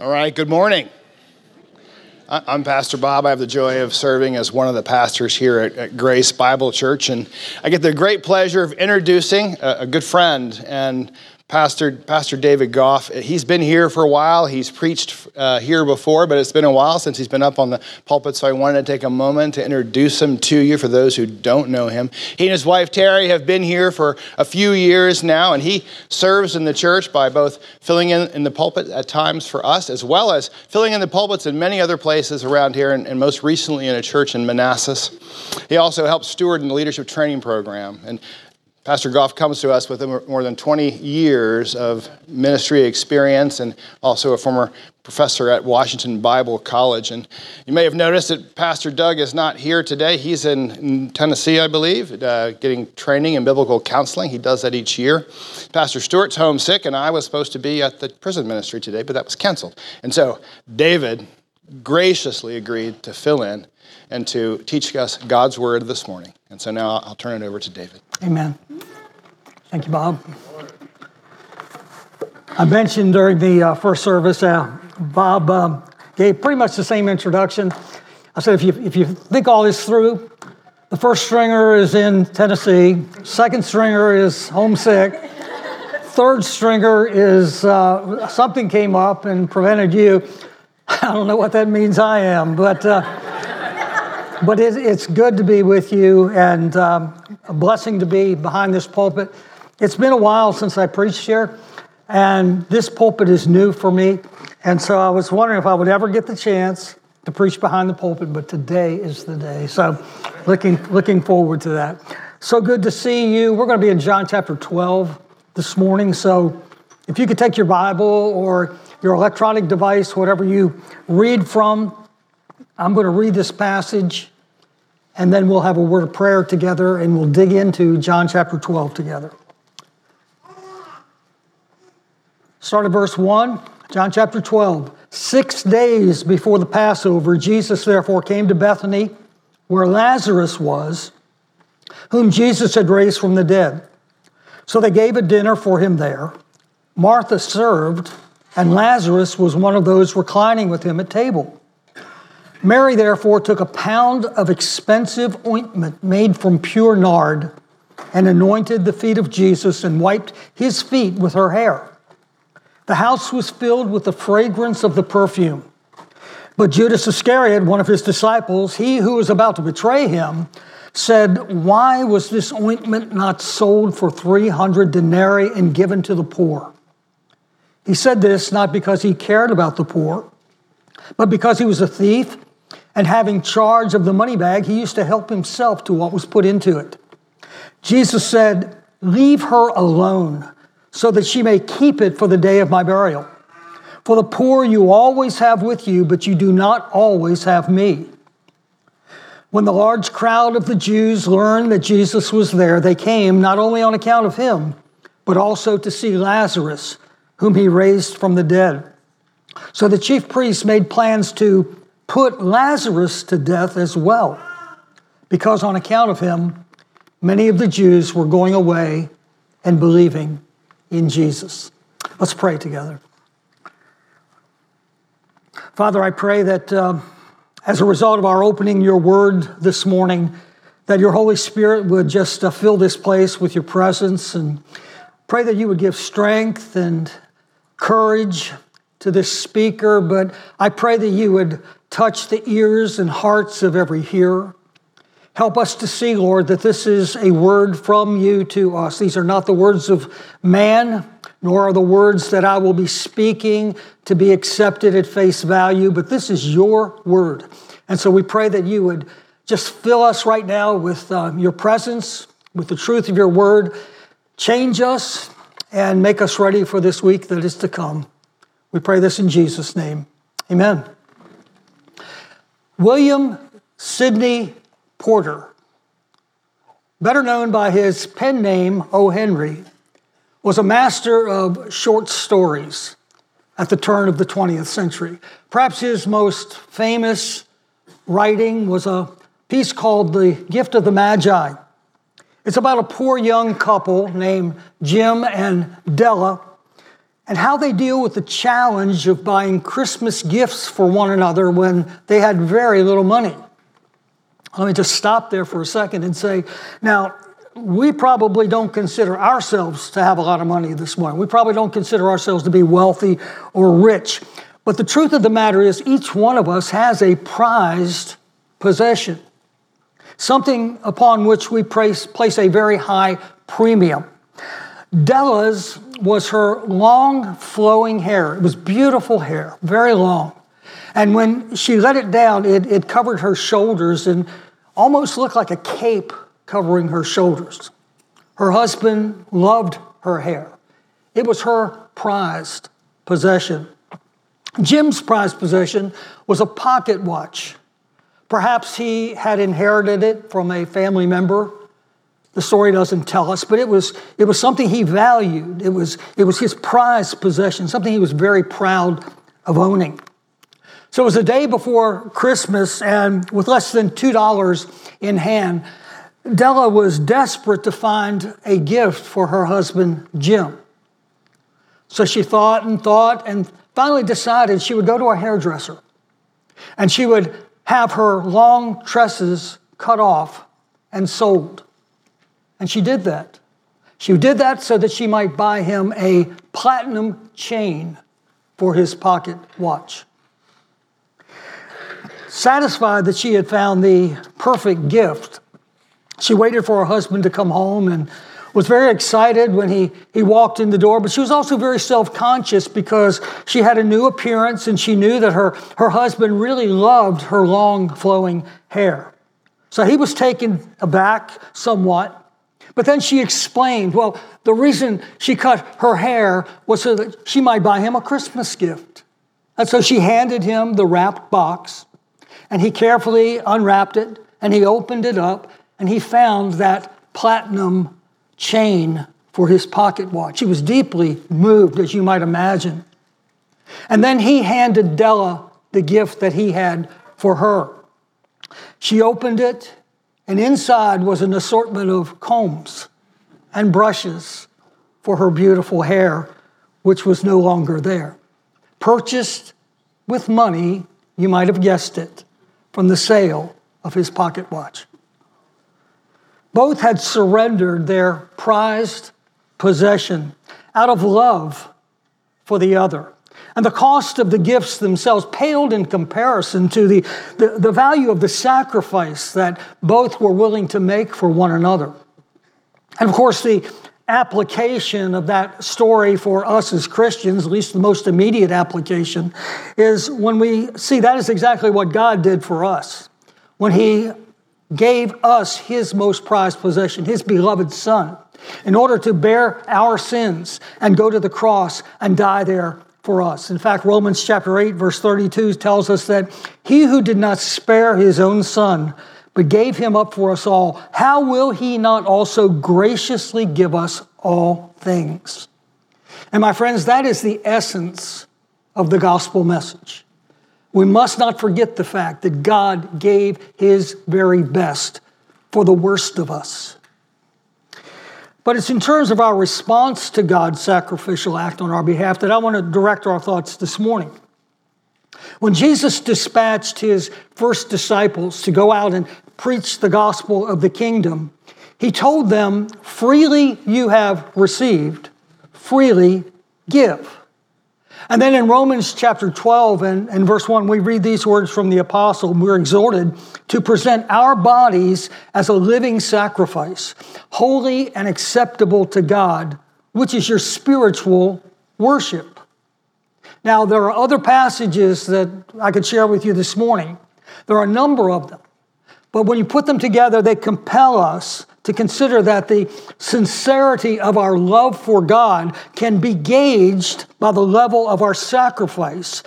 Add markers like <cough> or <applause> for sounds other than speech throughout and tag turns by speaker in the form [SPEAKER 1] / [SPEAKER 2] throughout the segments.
[SPEAKER 1] All right, good morning. I'm Pastor Bob. I have the joy of serving as one of the pastors here at, Grace Bible Church, and I get the great pleasure of introducing a, good friend and Pastor, Pastor David Goff. He's been here for a while. He's preached uh, here before, but it's been a while since he's been up on the pulpit, so I wanted to take a moment to introduce him to you for those who don't know him. He and his wife Terry have been here for a few years now, and he serves in the church by both filling in, in the pulpit at times for us, as well as filling in the pulpits in many other places around here, and, and most recently in a church in Manassas. He also helps steward in the leadership training program. And Pastor Goff comes to us with more than 20 years of ministry experience and also a former professor at Washington Bible College. And you may have noticed that Pastor Doug is not here today. He's in Tennessee, I believe, uh, getting training in biblical counseling. He does that each year. Pastor Stewart's homesick, and I was supposed to be at the prison ministry today, but that was canceled. And so David graciously agreed to fill in and to teach us God's word this morning. And so now I'll turn it over to David.
[SPEAKER 2] Amen. Thank you, Bob. I mentioned during the uh, first service, uh, Bob uh, gave pretty much the same introduction. I said, if you, if you think all this through, the first stringer is in Tennessee, second stringer is homesick, third stringer is uh, something came up and prevented you. <laughs> I don't know what that means, I am, but. But it, it's good to be with you and um, a blessing to be behind this pulpit. It's been a while since I preached here, and this pulpit is new for me. And so I was wondering if I would ever get the chance to preach behind the pulpit, but today is the day. So looking, looking forward to that. So good to see you. We're going to be in John chapter 12 this morning. So if you could take your Bible or your electronic device, whatever you read from, I'm going to read this passage and then we'll have a word of prayer together and we'll dig into John chapter 12 together. Start at verse 1, John chapter 12. Six days before the Passover, Jesus therefore came to Bethany, where Lazarus was, whom Jesus had raised from the dead. So they gave a dinner for him there. Martha served, and Lazarus was one of those reclining with him at table. Mary therefore took a pound of expensive ointment made from pure nard and anointed the feet of Jesus and wiped his feet with her hair. The house was filled with the fragrance of the perfume. But Judas Iscariot, one of his disciples, he who was about to betray him, said, Why was this ointment not sold for 300 denarii and given to the poor? He said this not because he cared about the poor, but because he was a thief and having charge of the money bag, he used to help himself to what was put into it. Jesus said, Leave her alone so that she may keep it for the day of my burial. For the poor you always have with you, but you do not always have me. When the large crowd of the Jews learned that Jesus was there, they came not only on account of him, but also to see Lazarus, whom he raised from the dead. So the chief priests made plans to put Lazarus to death as well, because on account of him, many of the Jews were going away and believing in Jesus. Let's pray together. Father, I pray that uh, as a result of our opening your word this morning, that your Holy Spirit would just uh, fill this place with your presence and pray that you would give strength and courage to this speaker, but I pray that you would touch the ears and hearts of every hearer. Help us to see, Lord, that this is a word from you to us. These are not the words of man, nor are the words that I will be speaking to be accepted at face value, but this is your word. And so we pray that you would just fill us right now with uh, your presence, with the truth of your word. Change us and make us ready for this week that is to come. We pray this in Jesus' name. Amen. William Sidney Porter, better known by his pen name O. Henry, was a master of short stories at the turn of the 20th century. Perhaps his most famous writing was a piece called The Gift of the Magi. It's about a poor young couple named Jim and Della and how they deal with the challenge of buying Christmas gifts for one another when they had very little money. Let me just stop there for a second and say, now, we probably don't consider ourselves to have a lot of money this morning. We probably don't consider ourselves to be wealthy or rich. But the truth of the matter is, each one of us has a prized possession, something upon which we place, place a very high premium. Della's was her long flowing hair. It was beautiful hair, very long. And when she let it down, it, it covered her shoulders and almost looked like a cape covering her shoulders. Her husband loved her hair, it was her prized possession. Jim's prized possession was a pocket watch. Perhaps he had inherited it from a family member the story doesn't tell us, but it was, it was something he valued. It was, it was his prized possession, something he was very proud of owning. So it was a day before Christmas, and with less than $2 in hand, Della was desperate to find a gift for her husband, Jim. So she thought and thought and finally decided she would go to a hairdresser and she would have her long tresses cut off and sold. And she did that. She did that so that she might buy him a platinum chain for his pocket watch. Satisfied that she had found the perfect gift, she waited for her husband to come home and was very excited when he, he walked in the door, but she was also very self conscious because she had a new appearance and she knew that her, her husband really loved her long flowing hair. So he was taken aback somewhat. But then she explained, well, the reason she cut her hair was so that she might buy him a Christmas gift. And so she handed him the wrapped box, and he carefully unwrapped it, and he opened it up, and he found that platinum chain for his pocket watch. He was deeply moved, as you might imagine. And then he handed Della the gift that he had for her. She opened it and inside was an assortment of combs and brushes for her beautiful hair, which was no longer there. Purchased with money, you might have guessed it, from the sale of his pocket watch. Both had surrendered their prized possession out of love for the other. And the cost of the gifts themselves paled in comparison to the, the, the, value of the sacrifice that both were willing to make for one another. And of course, the application of that story for us as Christians, at least the most immediate application, is when we see that is exactly what God did for us. When He gave us His most prized possession, His beloved Son, in order to bear our sins and go to the cross and die there for us. In fact, Romans chapter 8, verse 32 tells us that he who did not spare his own son, but gave him up for us all, how will he not also graciously give us all things? And my friends, that is the essence of the gospel message. We must not forget the fact that God gave his very best for the worst of us. But it's in terms of our response to God's sacrificial act on our behalf that I want to direct our thoughts this morning. When Jesus dispatched his first disciples to go out and preach the gospel of the kingdom, he told them, Freely you have received, freely give. And then in Romans chapter 12 and, and verse 1, we read these words from the apostle. We're exhorted to present our bodies as a living sacrifice, holy and acceptable to God, which is your spiritual worship. Now, there are other passages that I could share with you this morning. There are a number of them. But when you put them together, they compel us to consider that the sincerity of our love for God can be gauged by the level of our sacrifice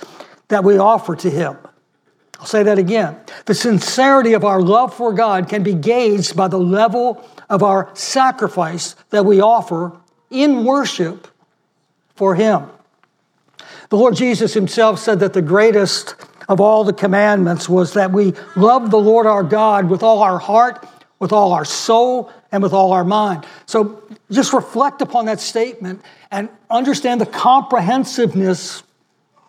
[SPEAKER 2] that we offer to Him. I'll say that again. The sincerity of our love for God can be gauged by the level of our sacrifice that we offer in worship for Him. The Lord Jesus Himself said that the greatest of all the commandments was that we love the Lord our God with all our heart, with all our soul and with all our mind. So just reflect upon that statement and understand the comprehensiveness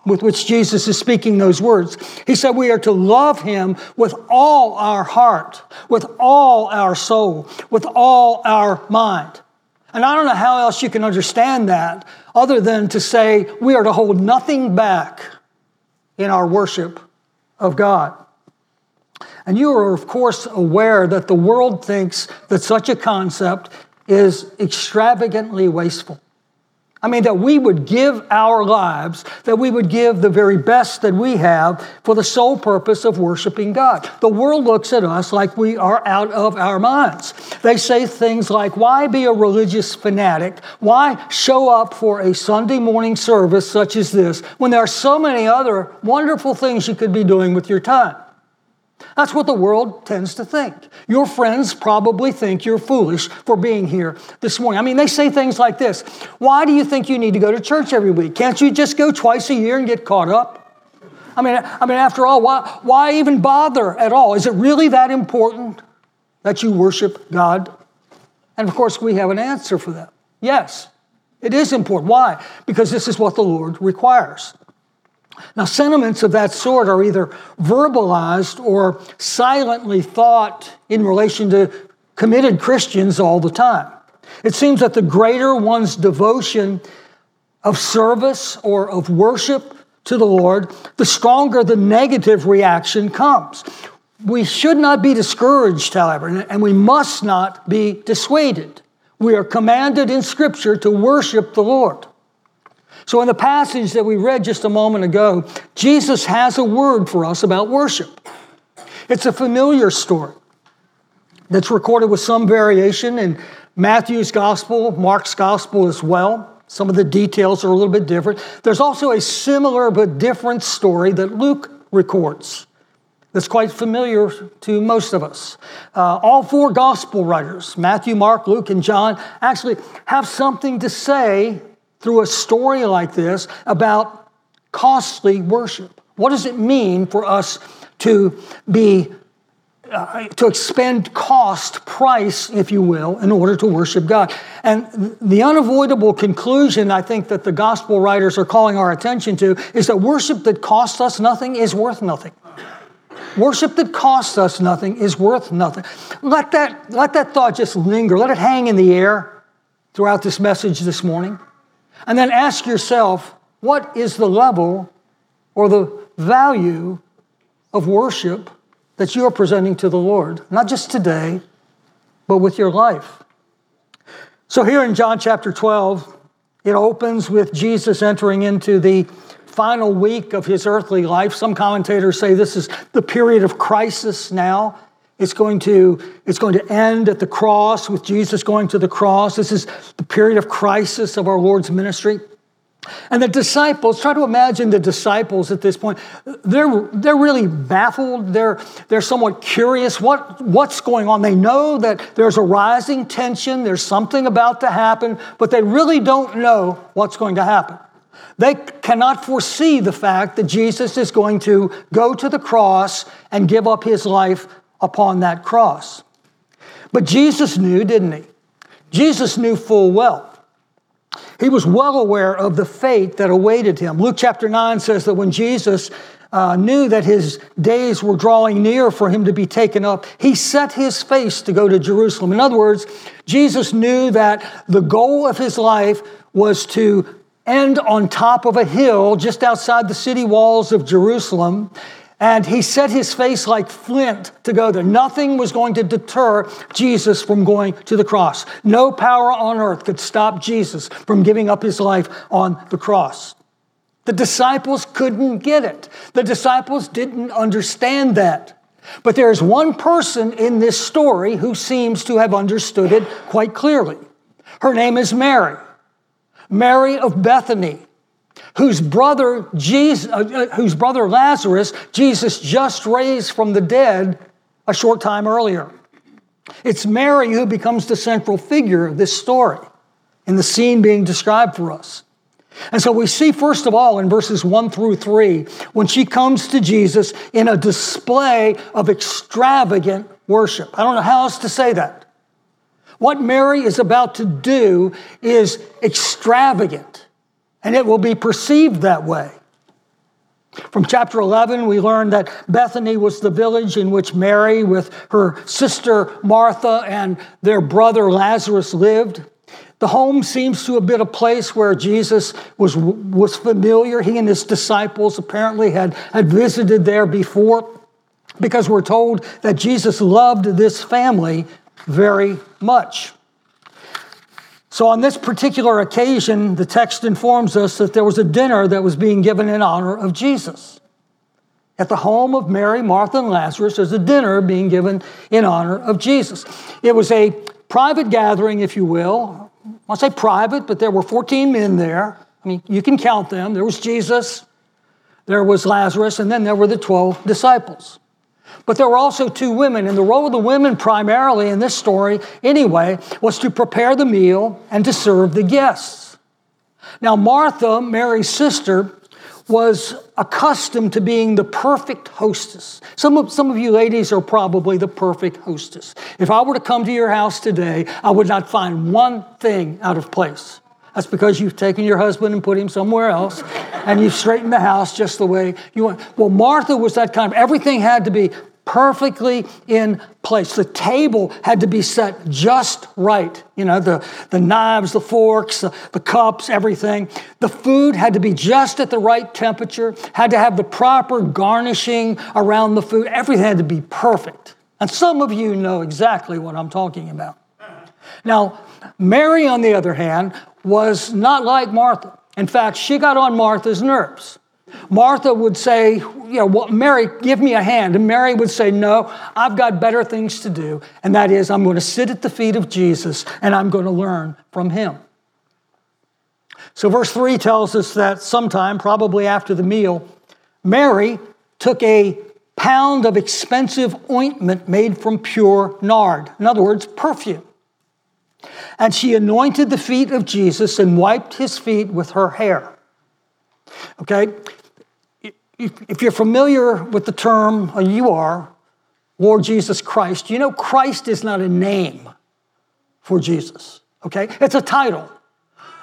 [SPEAKER 2] with which Jesus is speaking those words. He said we are to love him with all our heart, with all our soul, with all our mind. And I don't know how else you can understand that other than to say we are to hold nothing back in our worship of God. And you are, of course, aware that the world thinks that such a concept is extravagantly wasteful. I mean, that we would give our lives, that we would give the very best that we have for the sole purpose of worshiping God. The world looks at us like we are out of our minds. They say things like, Why be a religious fanatic? Why show up for a Sunday morning service such as this when there are so many other wonderful things you could be doing with your time? That's what the world tends to think. Your friends probably think you're foolish for being here this morning. I mean, they say things like this Why do you think you need to go to church every week? Can't you just go twice a year and get caught up? I mean, I mean after all, why, why even bother at all? Is it really that important that you worship God? And of course, we have an answer for that. Yes, it is important. Why? Because this is what the Lord requires. Now, sentiments of that sort are either verbalized or silently thought in relation to committed Christians all the time. It seems that the greater one's devotion of service or of worship to the Lord, the stronger the negative reaction comes. We should not be discouraged, however, and we must not be dissuaded. We are commanded in Scripture to worship the Lord. So, in the passage that we read just a moment ago, Jesus has a word for us about worship. It's a familiar story that's recorded with some variation in Matthew's gospel, Mark's gospel as well. Some of the details are a little bit different. There's also a similar but different story that Luke records that's quite familiar to most of us. Uh, all four gospel writers, Matthew, Mark, Luke, and John, actually have something to say through a story like this about costly worship. What does it mean for us to be uh, to expend cost, price, if you will, in order to worship God. And the unavoidable conclusion I think that the gospel writers are calling our attention to is that worship that costs us nothing is worth nothing. Worship that costs us nothing is worth nothing. Let that, let that thought just linger, let it hang in the air throughout this message this morning. And then ask yourself, what is the level or the value of worship that you are presenting to the Lord? Not just today, but with your life. So, here in John chapter 12, it opens with Jesus entering into the final week of his earthly life. Some commentators say this is the period of crisis now. It's going to, it's going to end at the cross with Jesus going to the cross. This is the period of crisis of our Lord's ministry. And the disciples, try to imagine the disciples at this point. They're, they're really baffled. They're, they're somewhat curious. What, what's going on? They know that there's a rising tension, there's something about to happen, but they really don't know what's going to happen. They cannot foresee the fact that Jesus is going to go to the cross and give up his life upon that cross. But Jesus knew, didn't he? Jesus knew full well. He was well aware of the fate that awaited him. Luke chapter 9 says that when Jesus uh, knew that his days were drawing near for him to be taken up, he set his face to go to Jerusalem. In other words, Jesus knew that the goal of his life was to end on top of a hill just outside the city walls of Jerusalem and he set his face like flint to go there. Nothing was going to deter Jesus from going to the cross. No power on earth could stop Jesus from giving up his life on the cross. The disciples couldn't get it. The disciples didn't understand that. But there is one person in this story who seems to have understood it quite clearly. Her name is Mary. Mary of Bethany whose brother, Jesus, uh, uh, whose brother Lazarus, Jesus just raised from the dead a short time earlier. It's Mary who becomes the central figure of this story in the scene being described for us. And so we see, first of all, in verses one through three, when she comes to Jesus in a display of extravagant worship. I don't know how else to say that. What Mary is about to do is extravagant, and it will be perceived that way. From chapter 11, we learn that Bethany was the village in which Mary, with her sister Martha and their brother Lazarus, lived. The home seems to have been a place where Jesus was, was familiar. He and his disciples apparently had, had visited there before because we're told that Jesus loved this family very much. So, on this particular occasion, the text informs us that there was a dinner that was being given in honor of Jesus. At the home of Mary, Martha, and Lazarus, there's a dinner being given in honor of Jesus. It was a private gathering, if you will, I'll say private, but there were 14 men there. I mean, you can count them. There was Jesus, there was Lazarus, and then there were the 12 disciples. But there were also two women, and the role of the women, primarily in this story anyway, was to prepare the meal and to serve the guests. Now, Martha, Mary's sister, was accustomed to being the perfect hostess. Some of, some of you ladies are probably the perfect hostess. If I were to come to your house today, I would not find one thing out of place. That's because you've taken your husband and put him somewhere else, and you've straightened the house just the way you want. Well, Martha was that kind of, everything had to be perfectly in place. The table had to be set just right. You know, the, the knives, the forks, the, the cups, everything. The food had to be just at the right temperature, had to have the proper garnishing around the food. Everything had to be perfect. And some of you know exactly what I'm talking about. Now, Mary, on the other hand, was not like Martha. In fact, she got on Martha's nerves. Martha would say, you know, well, Mary, give me a hand. And Mary would say, no, I've got better things to do. And that is, I'm going to sit at the feet of Jesus and I'm going to learn from him. So, verse 3 tells us that sometime, probably after the meal, Mary took a pound of expensive ointment made from pure nard. In other words, perfume. And she anointed the feet of Jesus and wiped his feet with her hair. Okay? If you're familiar with the term, or you are, Lord Jesus Christ, you know Christ is not a name for Jesus, okay? It's a title.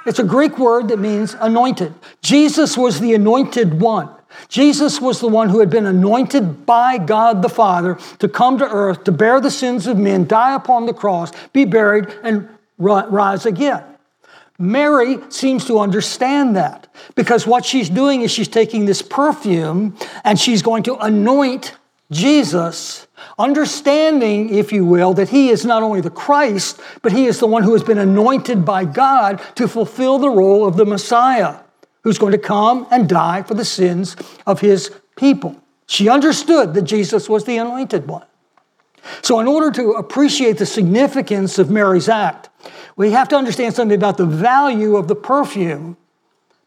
[SPEAKER 2] It's a Greek word that means anointed. Jesus was the anointed one. Jesus was the one who had been anointed by God the Father to come to earth, to bear the sins of men, die upon the cross, be buried, and rise again. Mary seems to understand that because what she's doing is she's taking this perfume and she's going to anoint Jesus, understanding, if you will, that he is not only the Christ, but he is the one who has been anointed by God to fulfill the role of the Messiah, who's going to come and die for the sins of his people. She understood that Jesus was the anointed one. So, in order to appreciate the significance of Mary's act, we have to understand something about the value of the perfume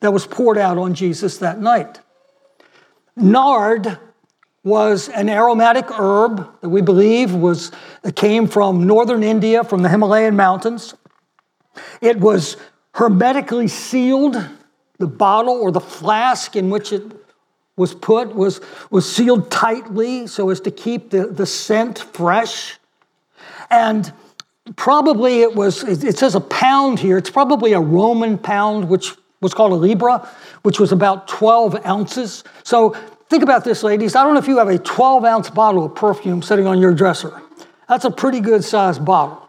[SPEAKER 2] that was poured out on Jesus that night. Nard was an aromatic herb that we believe was that came from northern India, from the Himalayan mountains. It was hermetically sealed. The bottle or the flask in which it was put was, was sealed tightly so as to keep the, the scent fresh. And probably it was, it says a pound here. It's probably a Roman pound, which was called a libra, which was about 12 ounces. So think about this, ladies. I don't know if you have a 12 ounce bottle of perfume sitting on your dresser. That's a pretty good sized bottle.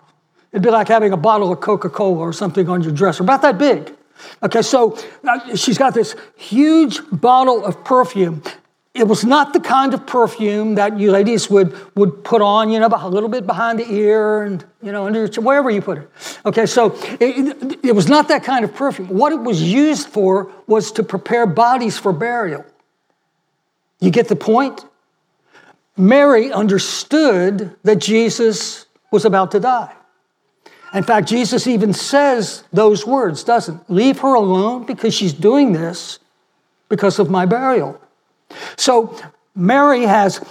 [SPEAKER 2] It'd be like having a bottle of Coca Cola or something on your dresser, about that big. Okay, so uh, she's got this huge bottle of perfume. It was not the kind of perfume that you ladies would, would put on, you know, a little bit behind the ear and, you know, under your, wherever you put it. Okay, so it, it was not that kind of perfume. What it was used for was to prepare bodies for burial. You get the point? Mary understood that Jesus was about to die. In fact, Jesus even says those words, doesn't? Leave her alone because she's doing this because of my burial. So Mary has,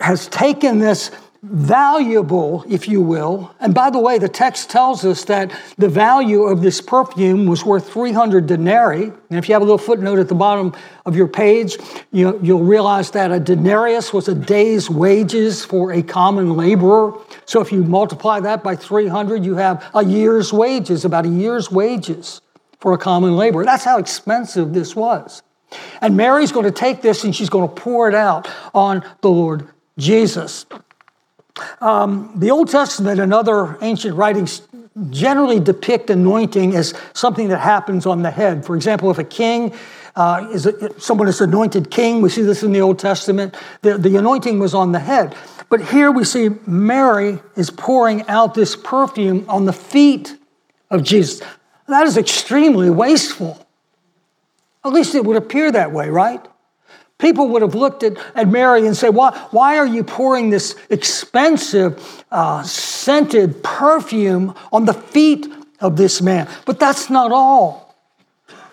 [SPEAKER 2] has taken this valuable, if you will. And by the way, the text tells us that the value of this perfume was worth 300 denarii. And if you have a little footnote at the bottom of your page, you, will realize that a denarius was a day's wages for a common laborer. So if you multiply that by 300, you have a year's wages, about a year's wages for a common laborer. That's how expensive this was. And Mary's going to take this and she's going to pour it out on the Lord Jesus. Um, the Old Testament and other ancient writings generally depict anointing as something that happens on the head. For example, if a king uh, is a, someone is anointed king, we see this in the Old Testament, the, the anointing was on the head. But here we see Mary is pouring out this perfume on the feet of Jesus. That is extremely wasteful. At least it would appear that way, right? People would have looked at, at Mary and said, why, why are you pouring this expensive, uh, scented perfume on the feet of this man? But that's not all.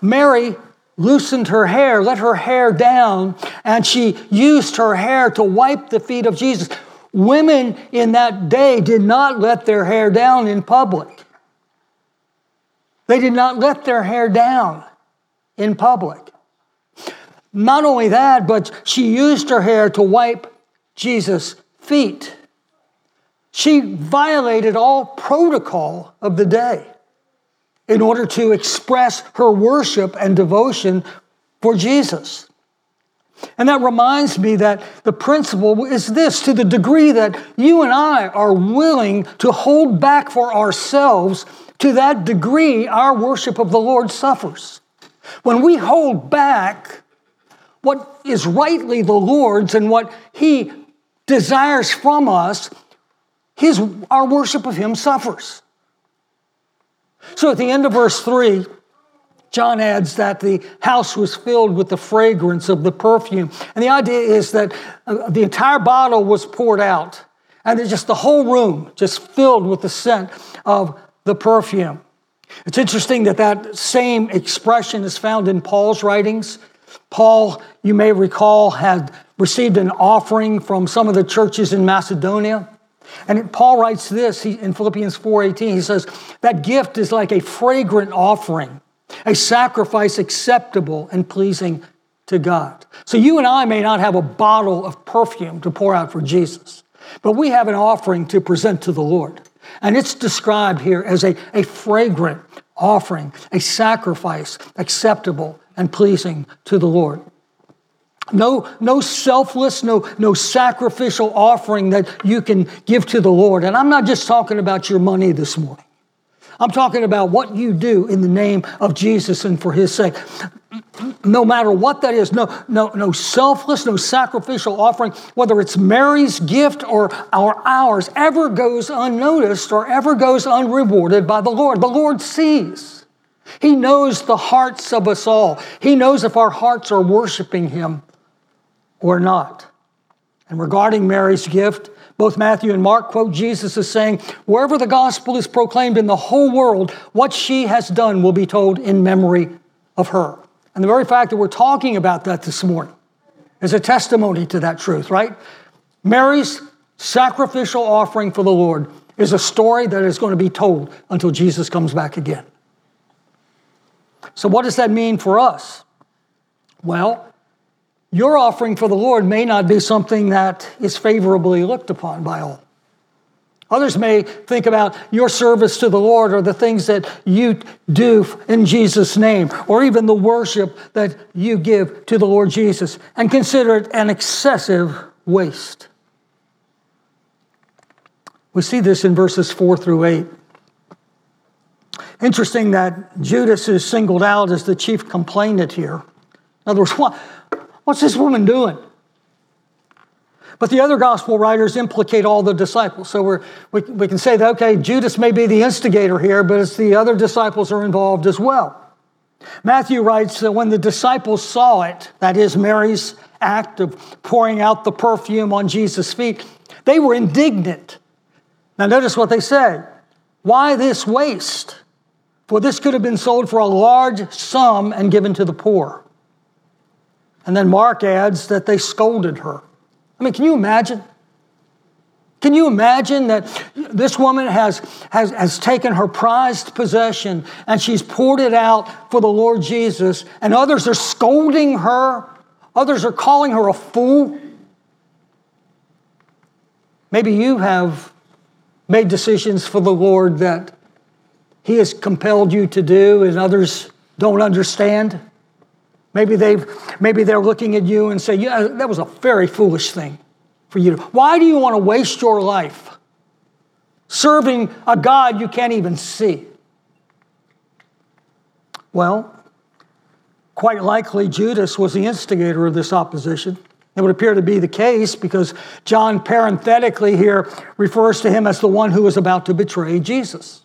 [SPEAKER 2] Mary loosened her hair, let her hair down, and she used her hair to wipe the feet of Jesus. Women in that day did not let their hair down in public. They did not let their hair down in public. Not only that, but she used her hair to wipe Jesus' feet. She violated all protocol of the day in order to express her worship and devotion for Jesus. And that reminds me that the principle is this to the degree that you and I are willing to hold back for ourselves, to that degree, our worship of the Lord suffers. When we hold back, what is rightly the Lord's and what He desires from us, his, our worship of Him suffers. So at the end of verse 3, John adds that the house was filled with the fragrance of the perfume. And the idea is that uh, the entire bottle was poured out, and just the whole room just filled with the scent of the perfume. It's interesting that that same expression is found in Paul's writings. Paul, you may recall, had received an offering from some of the churches in Macedonia. And Paul writes this in Philippians 4:18. He says, "That gift is like a fragrant offering, a sacrifice acceptable and pleasing to God." So you and I may not have a bottle of perfume to pour out for Jesus, but we have an offering to present to the Lord. And it's described here as a, a fragrant offering, a sacrifice acceptable and pleasing to the Lord. No, no selfless, no, no sacrificial offering that you can give to the Lord. And I'm not just talking about your money this morning. I'm talking about what you do in the name of Jesus and for his sake. No matter what that is, no, no, no selfless, no sacrificial offering, whether it's Mary's gift or our ours, ever goes unnoticed or ever goes unrewarded by the Lord. The Lord sees. He knows the hearts of us all. He knows if our hearts are worshiping Him or not. And regarding Mary's gift, both Matthew and Mark quote Jesus as saying, Wherever the gospel is proclaimed in the whole world, what she has done will be told in memory of her. And the very fact that we're talking about that this morning is a testimony to that truth, right? Mary's sacrificial offering for the Lord is a story that is going to be told until Jesus comes back again. So, what does that mean for us? Well, your offering for the Lord may not be something that is favorably looked upon by all. Others may think about your service to the Lord or the things that you do in Jesus' name, or even the worship that you give to the Lord Jesus, and consider it an excessive waste. We see this in verses 4 through 8. Interesting that Judas is singled out as the chief complainant here. In other words, <laughs> what's this woman doing? But the other gospel writers implicate all the disciples. So we're, we, we can say that, okay, Judas may be the instigator here, but it's the other disciples are involved as well. Matthew writes that when the disciples saw it, that is Mary's act of pouring out the perfume on Jesus' feet, they were indignant. Now, notice what they say Why this waste? For this could have been sold for a large sum and given to the poor. And then Mark adds that they scolded her. I mean, can you imagine? Can you imagine that this woman has, has, has taken her prized possession and she's poured it out for the Lord Jesus, and others are scolding her, others are calling her a fool? Maybe you have made decisions for the Lord that He has compelled you to do and others don't understand. Maybe, they've, maybe they're looking at you and say, Yeah, that was a very foolish thing for you. to. Why do you want to waste your life serving a God you can't even see? Well, quite likely Judas was the instigator of this opposition. It would appear to be the case because John parenthetically here refers to him as the one who was about to betray Jesus.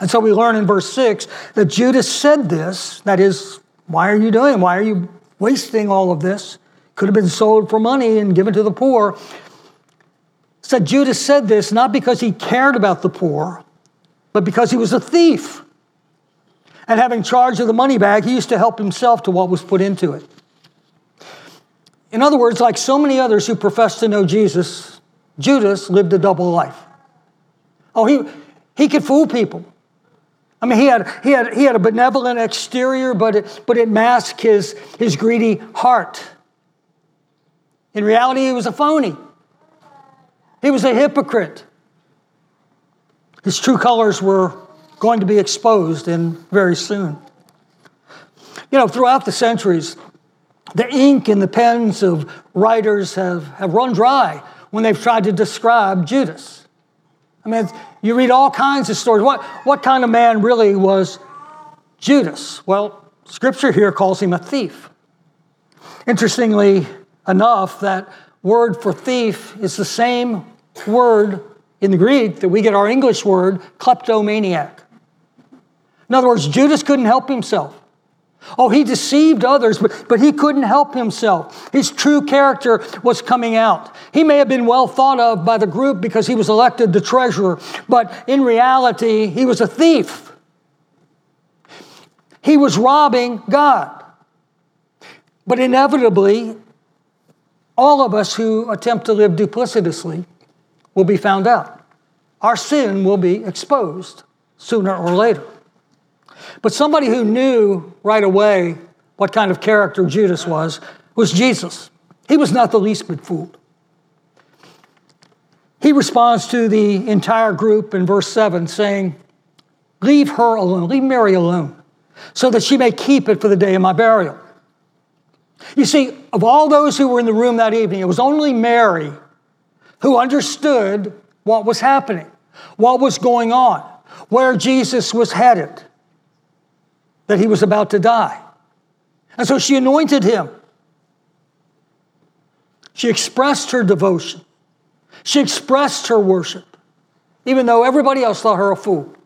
[SPEAKER 2] And so we learn in verse 6 that Judas said this that is, why are you doing? Why are you wasting all of this? Could have been sold for money and given to the poor. So Judas said this not because he cared about the poor, but because he was a thief. And having charge of the money bag, he used to help himself to what was put into it. In other words, like so many others who profess to know Jesus, Judas lived a double life. Oh, he, he could fool people. I mean, he had, he had, he had a benevolent exterior, but it, but it masked his, his greedy heart. In reality, he was a phony. He was a hypocrite. His true colors were going to be exposed and very soon. You know, throughout the centuries, the ink in the pens of writers have, have run dry when they've tried to describe Judas. I mean, you read all kinds of stories. What, what kind of man really was Judas? Well, scripture here calls him a thief. Interestingly enough, that word for thief is the same word in the Greek that we get our English word kleptomaniac. In other words, Judas couldn't help himself. Oh, he deceived others, but, but he couldn't help himself. His true character was coming out. He may have been well thought of by the group because he was elected the treasurer, but in reality, he was a thief. He was robbing God. But inevitably, all of us who attempt to live duplicitously will be found out. Our sin will be exposed sooner or later. But somebody who knew right away what kind of character Judas was was Jesus. He was not the least bit fooled. He responds to the entire group in verse 7 saying, Leave her alone, leave Mary alone, so that she may keep it for the day of my burial. You see, of all those who were in the room that evening, it was only Mary who understood what was happening, what was going on, where Jesus was headed that he was about to die. And so she anointed him. She expressed her devotion. She expressed her worship, even though everybody else thought her a fool.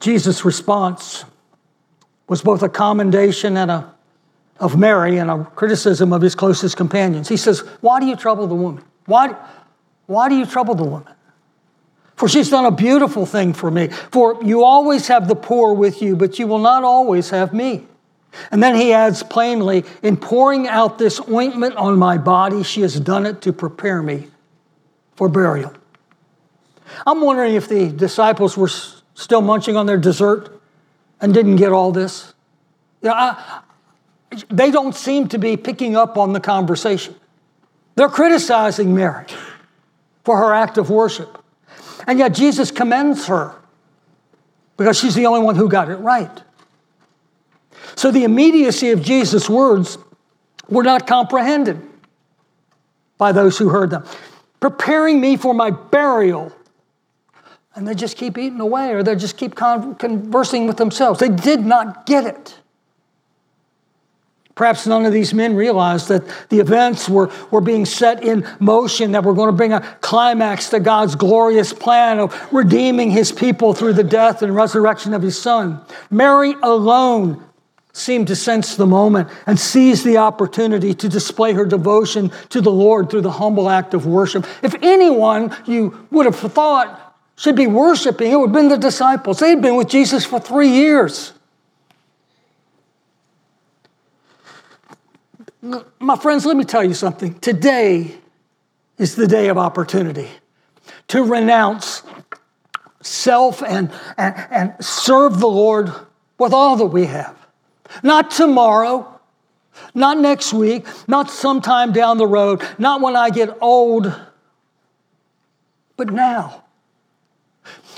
[SPEAKER 2] Jesus' response was both a commendation and a, of Mary and a criticism of his closest companions. He says, Why do you trouble the woman? Why, why do you trouble the woman? For she's done a beautiful thing for me. For you always have the poor with you, but you will not always have me. And then he adds plainly, in pouring out this ointment on my body, she has done it to prepare me for burial. I'm wondering if the disciples were still munching on their dessert and didn't get all this. You know, I, they don't seem to be picking up on the conversation. They're criticizing Mary for her act of worship. And yet Jesus commends her because she's the only one who got it right. So the immediacy of Jesus' words were not comprehended by those who heard them. Preparing me for my burial. And they just keep eating away or they just keep conversing with themselves. They did not get it. Perhaps none of these men realized that the events were, were being set in motion, that were going to bring a climax to God's glorious plan of redeeming his people through the death and resurrection of his son. Mary alone seemed to sense the moment and seize the opportunity to display her devotion to the Lord through the humble act of worship. If anyone you would have thought should be worshiping, it would have been the disciples. They had been with Jesus for three years. My friends, let me tell you something. Today is the day of opportunity to renounce self and, and, and serve the Lord with all that we have. Not tomorrow, not next week, not sometime down the road, not when I get old, but now.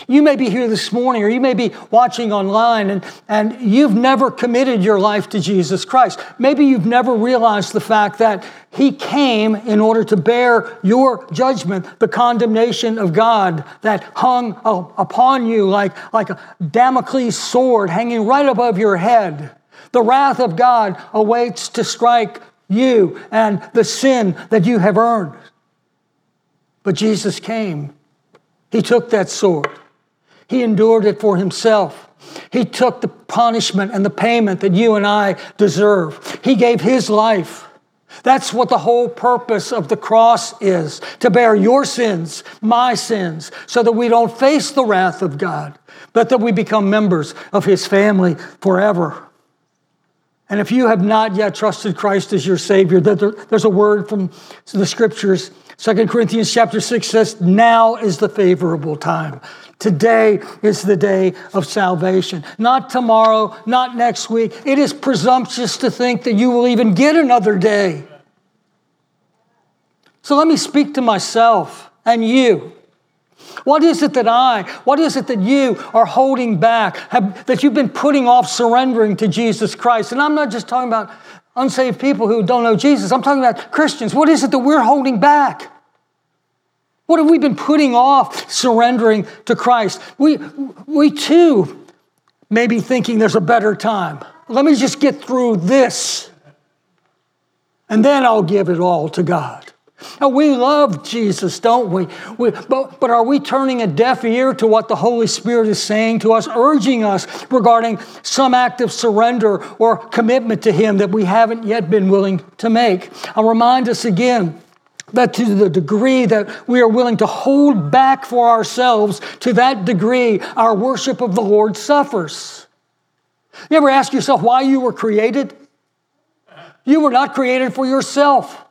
[SPEAKER 2] You may be here this morning or you may be watching online and, and you've never committed your life to Jesus Christ. Maybe you've never realized the fact that He came in order to bear your judgment, the condemnation of God that hung upon you like, like a Damocles sword hanging right above your head. The wrath of God awaits to strike you and the sin that you have earned. But Jesus came. He took that sword. He endured it for himself. He took the punishment and the payment that you and I deserve. He gave his life. That's what the whole purpose of the cross is to bear your sins, my sins, so that we don't face the wrath of God, but that we become members of his family forever. And if you have not yet trusted Christ as your Savior, there's a word from the scriptures. 2 Corinthians chapter 6 says, Now is the favorable time. Today is the day of salvation. Not tomorrow, not next week. It is presumptuous to think that you will even get another day. So let me speak to myself and you. What is it that I, what is it that you are holding back, have, that you've been putting off surrendering to Jesus Christ? And I'm not just talking about unsaved people who don't know Jesus, I'm talking about Christians. What is it that we're holding back? What have we been putting off surrendering to Christ? We, we too may be thinking there's a better time. Let me just get through this, and then I'll give it all to God. Now, we love Jesus, don't we? we but, but are we turning a deaf ear to what the Holy Spirit is saying to us, urging us regarding some act of surrender or commitment to Him that we haven't yet been willing to make? I'll remind us again that to the degree that we are willing to hold back for ourselves, to that degree, our worship of the Lord suffers. You ever ask yourself why you were created? You were not created for yourself.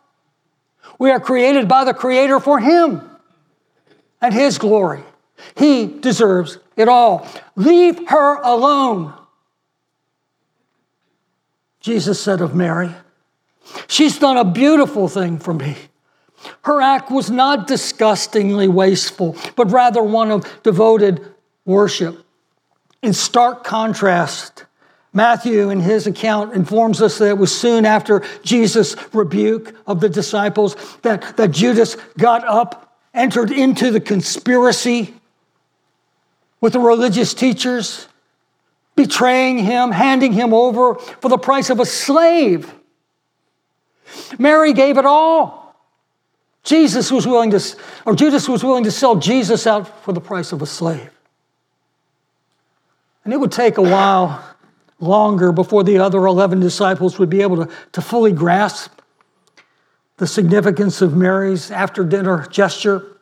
[SPEAKER 2] We are created by the Creator for Him and His glory. He deserves it all. Leave her alone. Jesus said of Mary, She's done a beautiful thing for me. Her act was not disgustingly wasteful, but rather one of devoted worship. In stark contrast, Matthew, in his account, informs us that it was soon after Jesus' rebuke of the disciples that, that Judas got up, entered into the conspiracy with the religious teachers, betraying him, handing him over for the price of a slave. Mary gave it all. Jesus was willing to, or Judas was willing to sell Jesus out for the price of a slave. And it would take a while longer before the other 11 disciples would be able to, to fully grasp the significance of Mary's after dinner gesture.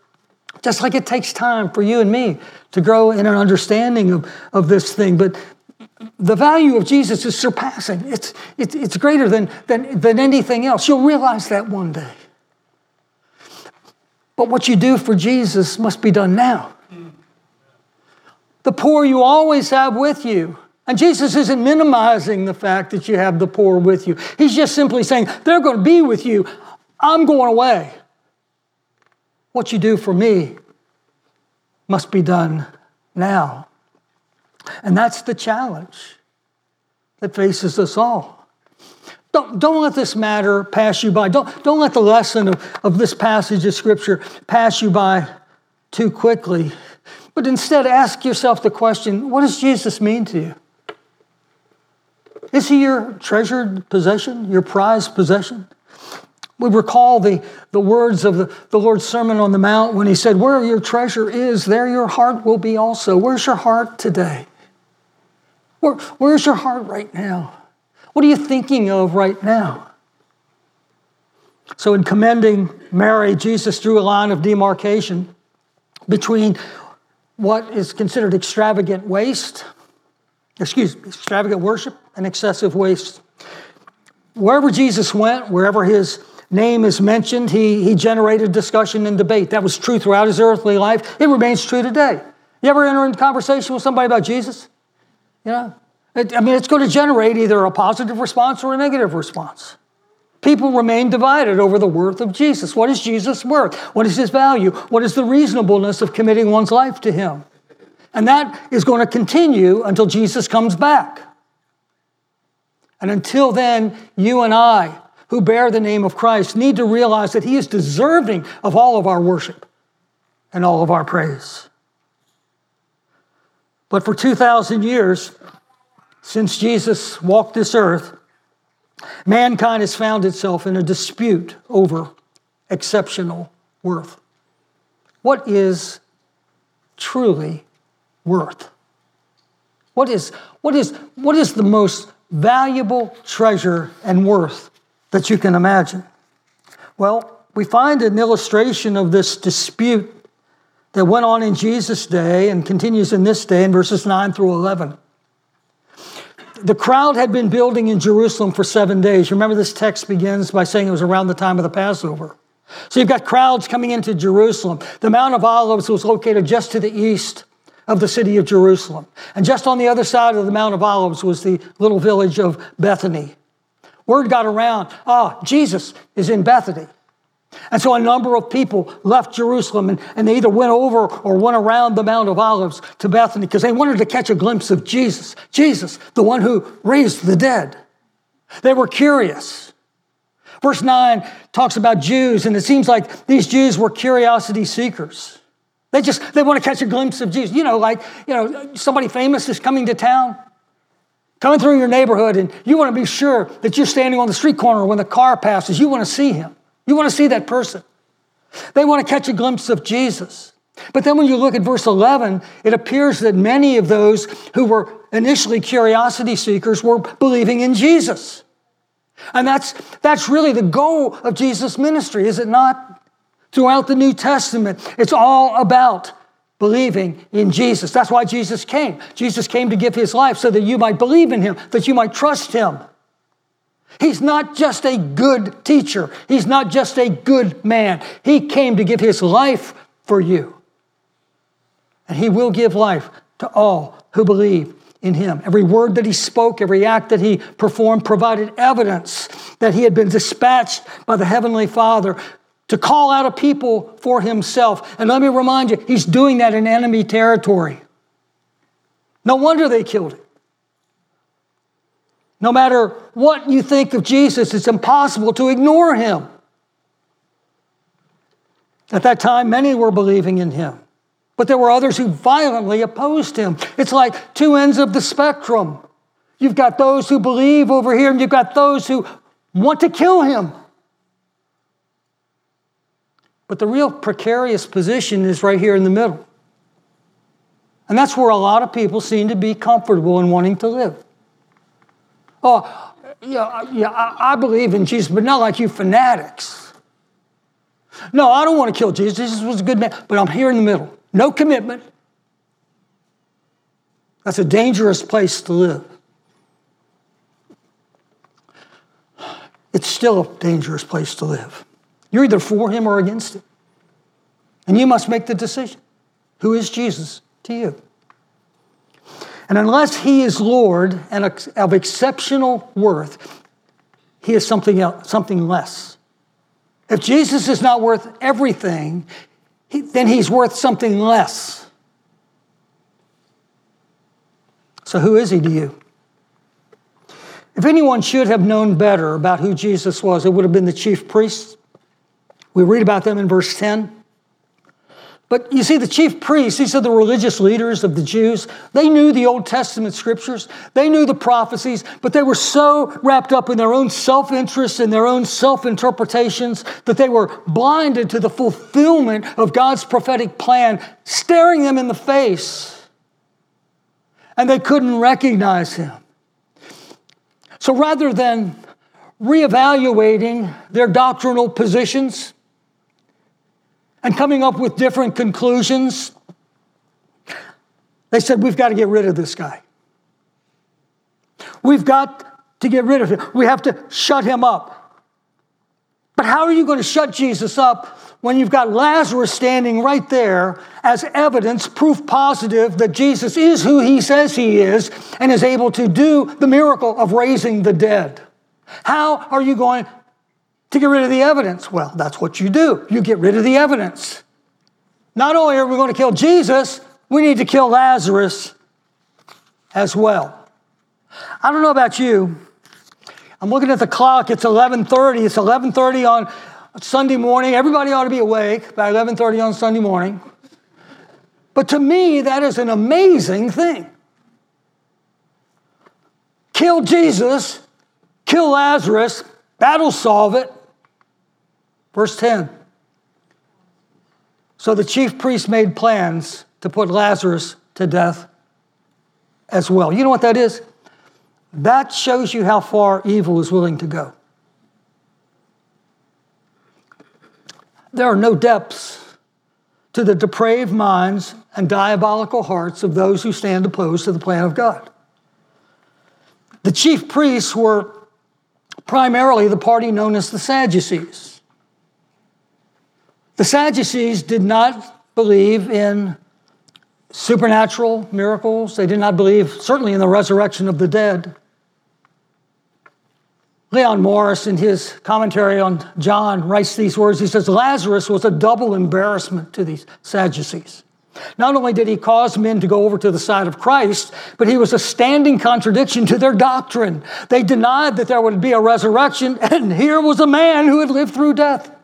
[SPEAKER 2] Just like it takes time for you and me to grow in an understanding of, of this thing. But the value of Jesus is surpassing, it's, it's, it's greater than, than, than anything else. You'll realize that one day. But what you do for Jesus must be done now. The poor you always have with you. And Jesus isn't minimizing the fact that you have the poor with you. He's just simply saying, they're going to be with you. I'm going away. What you do for me must be done now. And that's the challenge that faces us all. Don't, don't let this matter pass you by. Don't, don't let the lesson of, of this passage of Scripture pass you by too quickly. But instead, ask yourself the question what does Jesus mean to you? Is he your treasured possession, your prized possession? We recall the, the words of the, the Lord's Sermon on the Mount when he said, Where your treasure is, there your heart will be also. Where's your heart today? Where, where's your heart right now? What are you thinking of right now? So, in commending Mary, Jesus drew a line of demarcation between what is considered extravagant waste, excuse me, extravagant worship and excessive waste. wherever Jesus went, wherever his name is mentioned, he, he generated discussion and debate. That was true throughout his earthly life. It remains true today. You ever enter into conversation with somebody about Jesus? You know, I mean, it's going to generate either a positive response or a negative response. People remain divided over the worth of Jesus. What is Jesus worth? What is his value? What is the reasonableness of committing one's life to him? And that is going to continue until Jesus comes back. And until then, you and I, who bear the name of Christ, need to realize that he is deserving of all of our worship and all of our praise. But for 2,000 years, since Jesus walked this earth, mankind has found itself in a dispute over exceptional worth. What is truly worth? What is, what is, what is the most valuable treasure and worth that you can imagine? Well, we find an illustration of this dispute that went on in Jesus' day and continues in this day in verses 9 through 11. The crowd had been building in Jerusalem for seven days. Remember, this text begins by saying it was around the time of the Passover. So you've got crowds coming into Jerusalem. The Mount of Olives was located just to the east of the city of Jerusalem. And just on the other side of the Mount of Olives was the little village of Bethany. Word got around, ah, Jesus is in Bethany. And so a number of people left Jerusalem and, and they either went over or went around the Mount of Olives to Bethany because they wanted to catch a glimpse of Jesus, Jesus, the one who raised the dead. They were curious. Verse 9 talks about Jews, and it seems like these Jews were curiosity seekers. They just they want to catch a glimpse of Jesus. You know, like, you know, somebody famous is coming to town, coming through your neighborhood, and you want to be sure that you're standing on the street corner when the car passes. You want to see him. You want to see that person. They want to catch a glimpse of Jesus. But then when you look at verse 11, it appears that many of those who were initially curiosity seekers were believing in Jesus. And that's, that's really the goal of Jesus' ministry, is it not? Throughout the New Testament, it's all about believing in Jesus. That's why Jesus came. Jesus came to give his life so that you might believe in him, that you might trust him. He's not just a good teacher. He's not just a good man. He came to give his life for you. And he will give life to all who believe in him. Every word that he spoke, every act that he performed provided evidence that he had been dispatched by the Heavenly Father to call out a people for himself. And let me remind you, he's doing that in enemy territory. No wonder they killed him. No matter what you think of Jesus, it's impossible to ignore him. At that time, many were believing in him, but there were others who violently opposed him. It's like two ends of the spectrum. You've got those who believe over here, and you've got those who want to kill him. But the real precarious position is right here in the middle. And that's where a lot of people seem to be comfortable in wanting to live. Oh, yeah, yeah, I, I believe in Jesus, but not like you fanatics. No, I don't want to kill Jesus. Jesus was a good man, but I'm here in the middle. No commitment. That's a dangerous place to live. It's still a dangerous place to live. You're either for him or against him. And you must make the decision. Who is Jesus to you? And unless he is Lord and of exceptional worth, he is something else, something less. If Jesus is not worth everything, then he's worth something less. So, who is he to you? If anyone should have known better about who Jesus was, it would have been the chief priests. We read about them in verse 10. But you see, the chief priests, these are the religious leaders of the Jews, they knew the Old Testament scriptures, they knew the prophecies, but they were so wrapped up in their own self interest and their own self interpretations that they were blinded to the fulfillment of God's prophetic plan, staring them in the face. And they couldn't recognize him. So rather than reevaluating their doctrinal positions, and coming up with different conclusions, they said, We've got to get rid of this guy. We've got to get rid of him. We have to shut him up. But how are you going to shut Jesus up when you've got Lazarus standing right there as evidence, proof positive that Jesus is who he says he is and is able to do the miracle of raising the dead? How are you going to get rid of the evidence? Well, that's what you do. You get rid of the evidence. Not only are we going to kill Jesus, we need to kill Lazarus as well. I don't know about you. I'm looking at the clock. It's 11:30. It's 11:30 on Sunday morning. Everybody ought to be awake by 11:30 on Sunday morning. But to me, that is an amazing thing. Kill Jesus, kill Lazarus, that'll solve it. Verse 10. So the chief priests made plans to put Lazarus to death as well. You know what that is? That shows you how far evil is willing to go. There are no depths to the depraved minds and diabolical hearts of those who stand opposed to the plan of God. The chief priests were primarily the party known as the Sadducees. The Sadducees did not believe in supernatural miracles. They did not believe, certainly, in the resurrection of the dead. Leon Morris, in his commentary on John, writes these words. He says, Lazarus was a double embarrassment to these Sadducees. Not only did he cause men to go over to the side of Christ, but he was a standing contradiction to their doctrine. They denied that there would be a resurrection, and here was a man who had lived through death.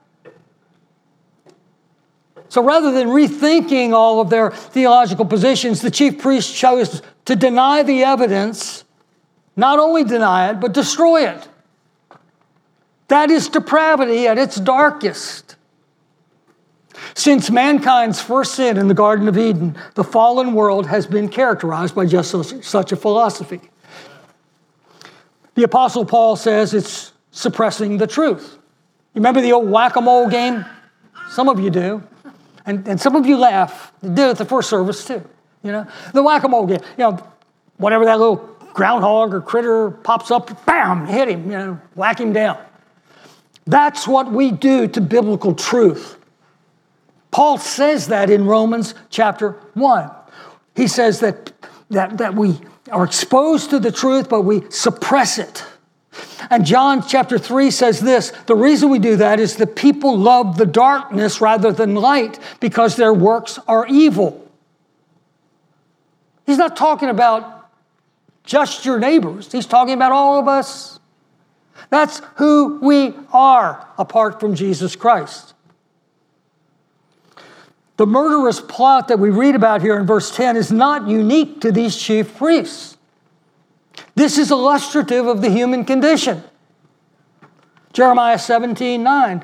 [SPEAKER 2] So rather than rethinking all of their theological positions, the chief priest chose to deny the evidence, not only deny it, but destroy it. That is depravity at its darkest. Since mankind's first sin in the Garden of Eden, the fallen world has been characterized by just such a philosophy. The Apostle Paul says it's suppressing the truth. You remember the old whack a mole game? Some of you do. And, and some of you laugh. Did it at the first service too. You know, the whack-a-mole game. You know, whatever that little groundhog or critter pops up, bam, hit him. You know, whack him down. That's what we do to biblical truth. Paul says that in Romans chapter 1. He says that, that, that we are exposed to the truth, but we suppress it. And John chapter 3 says this the reason we do that is that people love the darkness rather than light because their works are evil. He's not talking about just your neighbors, he's talking about all of us. That's who we are apart from Jesus Christ. The murderous plot that we read about here in verse 10 is not unique to these chief priests. This is illustrative of the human condition. Jeremiah 17 9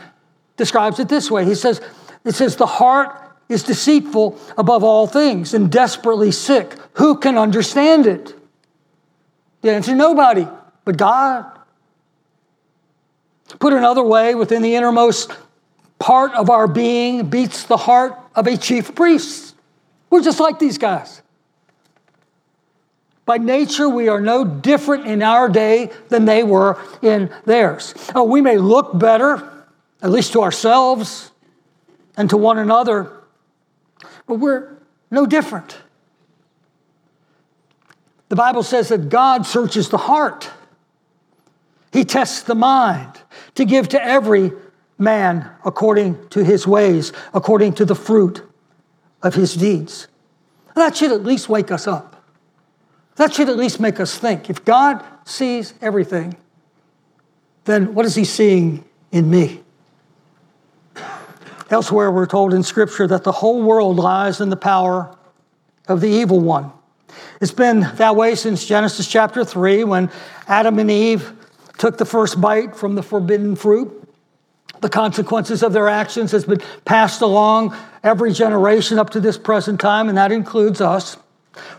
[SPEAKER 2] describes it this way. He says, It says, the heart is deceitful above all things and desperately sick. Who can understand it? The answer nobody, but God. Put another way, within the innermost part of our being beats the heart of a chief priest. We're just like these guys. By nature, we are no different in our day than they were in theirs. Oh, we may look better, at least to ourselves and to one another, but we're no different. The Bible says that God searches the heart, He tests the mind to give to every man according to his ways, according to the fruit of his deeds. That should at least wake us up. That should at least make us think. If God sees everything, then what is He seeing in me? Elsewhere, we're told in Scripture that the whole world lies in the power of the evil one. It's been that way since Genesis chapter 3 when Adam and Eve took the first bite from the forbidden fruit. The consequences of their actions has been passed along every generation up to this present time, and that includes us.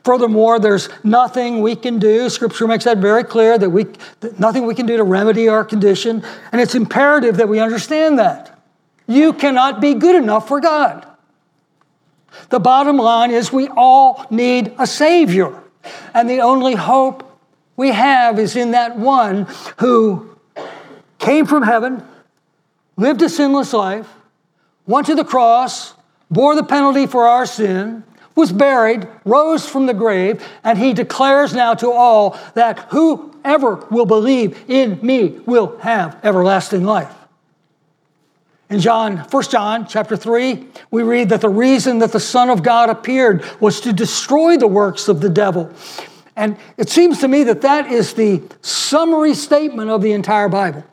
[SPEAKER 2] Furthermore, there's nothing we can do. Scripture makes that very clear that we that nothing we can do to remedy our condition, and it's imperative that we understand that. You cannot be good enough for God. The bottom line is we all need a savior, and the only hope we have is in that one who came from heaven, lived a sinless life, went to the cross, bore the penalty for our sin, was buried, rose from the grave, and he declares now to all that whoever will believe in me will have everlasting life. In John, 1 John chapter 3, we read that the reason that the Son of God appeared was to destroy the works of the devil. And it seems to me that that is the summary statement of the entire Bible.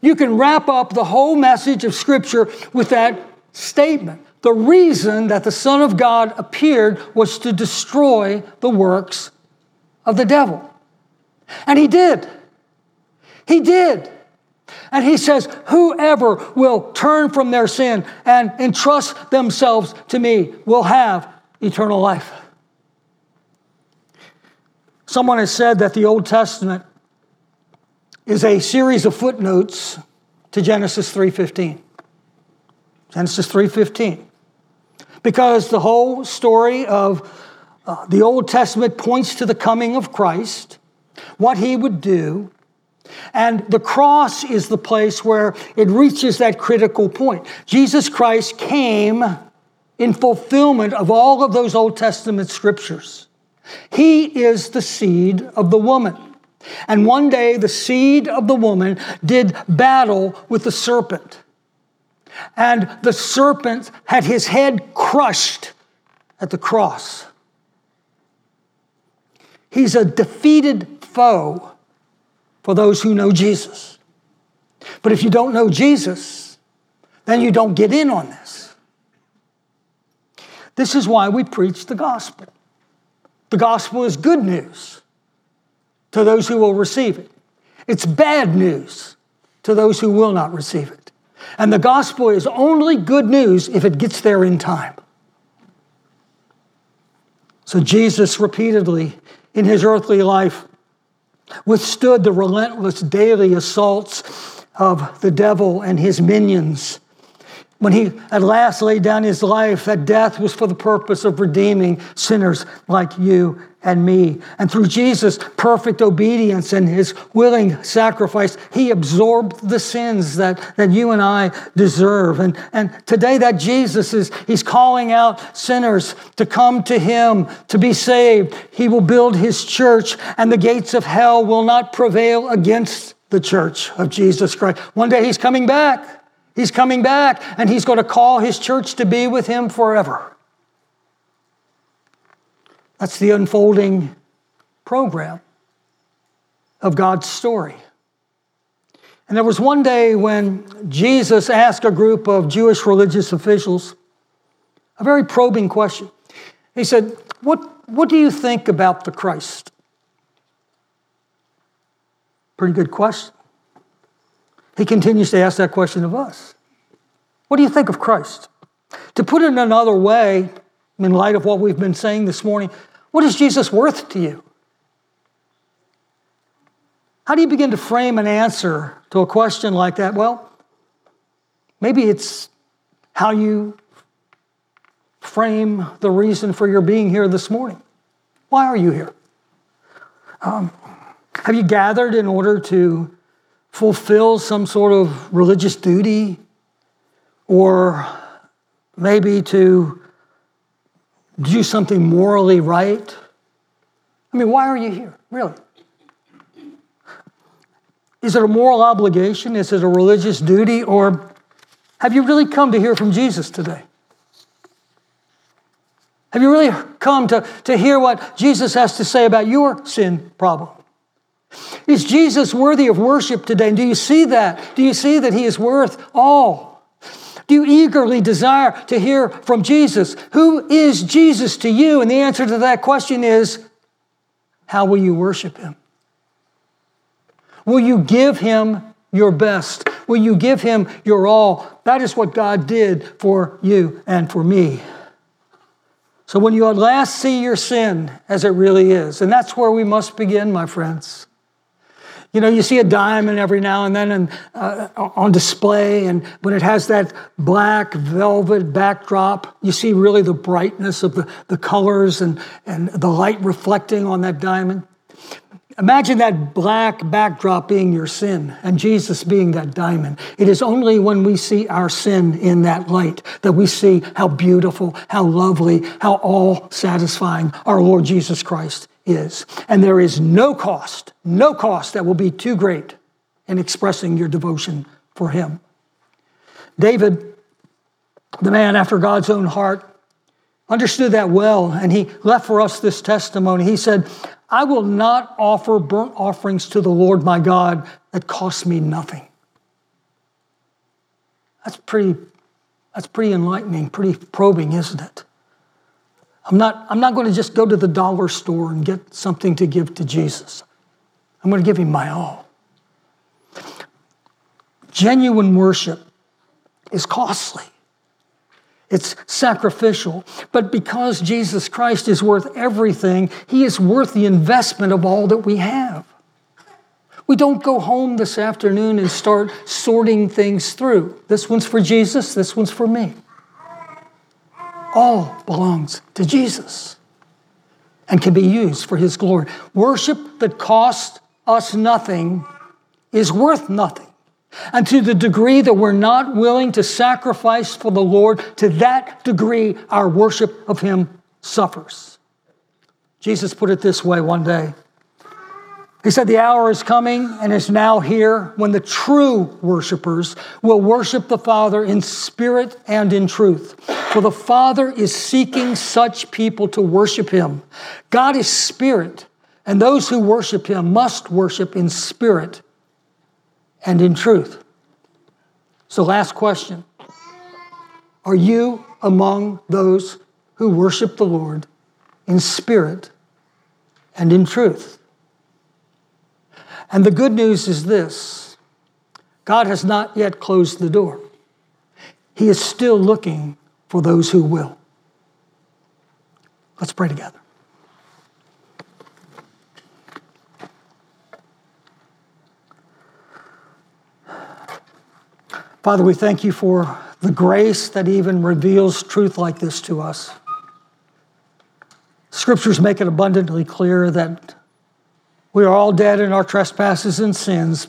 [SPEAKER 2] You can wrap up the whole message of Scripture with that statement. The reason that the Son of God appeared was to destroy the works of the devil. And he did. He did. And he says, Whoever will turn from their sin and entrust themselves to me will have eternal life. Someone has said that the Old Testament is a series of footnotes to Genesis 3:15. Genesis 3:15. Because the whole story of uh, the Old Testament points to the coming of Christ, what he would do, and the cross is the place where it reaches that critical point. Jesus Christ came in fulfillment of all of those Old Testament scriptures. He is the seed of the woman. And one day the seed of the woman did battle with the serpent. And the serpent had his head crushed at the cross. He's a defeated foe for those who know Jesus. But if you don't know Jesus, then you don't get in on this. This is why we preach the gospel. The gospel is good news to those who will receive it, it's bad news to those who will not receive it. And the gospel is only good news if it gets there in time. So Jesus repeatedly in his earthly life withstood the relentless daily assaults of the devil and his minions when he at last laid down his life, that death was for the purpose of redeeming sinners like you and me. And through Jesus' perfect obedience and his willing sacrifice, he absorbed the sins that, that you and I deserve. And, and today, that Jesus is he's calling out sinners to come to him to be saved. He will build his church, and the gates of hell will not prevail against the church of Jesus Christ. One day he's coming back. He's coming back and he's going to call his church to be with him forever. That's the unfolding program of God's story. And there was one day when Jesus asked a group of Jewish religious officials a very probing question. He said, What, what do you think about the Christ? Pretty good question. He continues to ask that question of us. What do you think of Christ? To put it in another way, in light of what we've been saying this morning, what is Jesus worth to you? How do you begin to frame an answer to a question like that? Well, maybe it's how you frame the reason for your being here this morning. Why are you here? Um, have you gathered in order to fulfill some sort of religious duty or maybe to do something morally right. I mean, why are you here, really? Is it a moral obligation? Is it a religious duty? Or have you really come to hear from Jesus today? Have you really come to, to hear what Jesus has to say about your sin problem? Is Jesus worthy of worship today? And do you see that? Do you see that he is worth all? Do you eagerly desire to hear from Jesus? Who is Jesus to you? And the answer to that question is how will you worship him? Will you give him your best? Will you give him your all? That is what God did for you and for me. So when you at last see your sin as it really is, and that's where we must begin, my friends. You know, you see a diamond every now and then and, uh, on display, and when it has that black velvet backdrop, you see really the brightness of the, the colors and, and the light reflecting on that diamond. Imagine that black backdrop being your sin and Jesus being that diamond. It is only when we see our sin in that light that we see how beautiful, how lovely, how all satisfying our Lord Jesus Christ is. And there is no cost, no cost that will be too great in expressing your devotion for Him. David, the man after God's own heart, understood that well, and he left for us this testimony. He said, I will not offer burnt offerings to the Lord my God that cost me nothing. That's pretty, that's pretty enlightening, pretty probing, isn't it? I'm not, I'm not going to just go to the dollar store and get something to give to Jesus. I'm going to give him my all. Genuine worship is costly. It's sacrificial. But because Jesus Christ is worth everything, He is worth the investment of all that we have. We don't go home this afternoon and start sorting things through. This one's for Jesus, this one's for me. All belongs to Jesus and can be used for His glory. Worship that costs us nothing is worth nothing. And to the degree that we're not willing to sacrifice for the Lord, to that degree our worship of Him suffers. Jesus put it this way one day. He said, The hour is coming and is now here when the true worshipers will worship the Father in spirit and in truth. For the Father is seeking such people to worship Him. God is spirit, and those who worship Him must worship in spirit and in truth. So, last question Are you among those who worship the Lord in spirit and in truth? And the good news is this God has not yet closed the door, He is still looking for those who will. Let's pray together. Father, we thank you for the grace that even reveals truth like this to us. Scriptures make it abundantly clear that we are all dead in our trespasses and sins.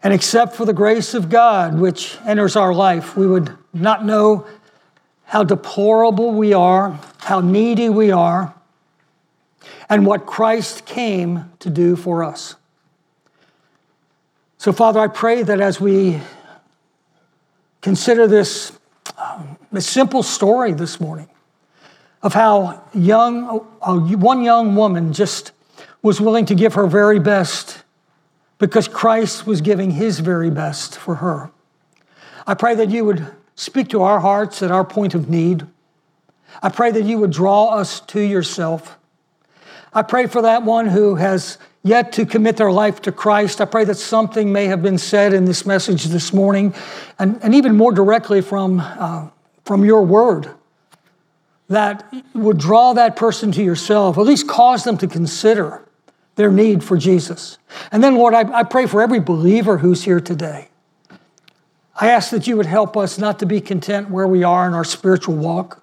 [SPEAKER 2] And except for the grace of God, which enters our life, we would not know how deplorable we are, how needy we are, and what Christ came to do for us. So, Father, I pray that as we consider this, um, this simple story this morning of how young, uh, one young woman just was willing to give her very best because Christ was giving his very best for her. I pray that you would speak to our hearts at our point of need. I pray that you would draw us to yourself. I pray for that one who has yet to commit their life to Christ. I pray that something may have been said in this message this morning, and, and even more directly from, uh, from your word, that would draw that person to yourself, at least cause them to consider their need for Jesus. And then, Lord, I, I pray for every believer who's here today. I ask that you would help us not to be content where we are in our spiritual walk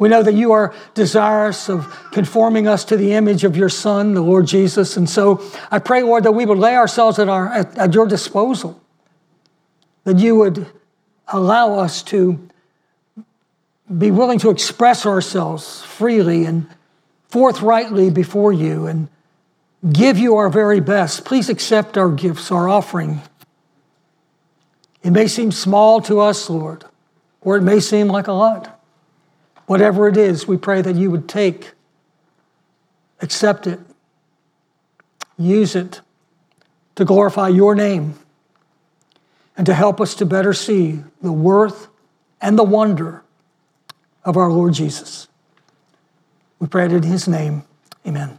[SPEAKER 2] we know that you are desirous of conforming us to the image of your Son, the Lord Jesus. And so I pray, Lord, that we would lay ourselves at, our, at, at your disposal, that you would allow us to be willing to express ourselves freely and forthrightly before you and give you our very best. Please accept our gifts, our offering. It may seem small to us, Lord, or it may seem like a lot. Whatever it is, we pray that you would take, accept it, use it to glorify your name and to help us to better see the worth and the wonder of our Lord Jesus. We pray it in his name. Amen.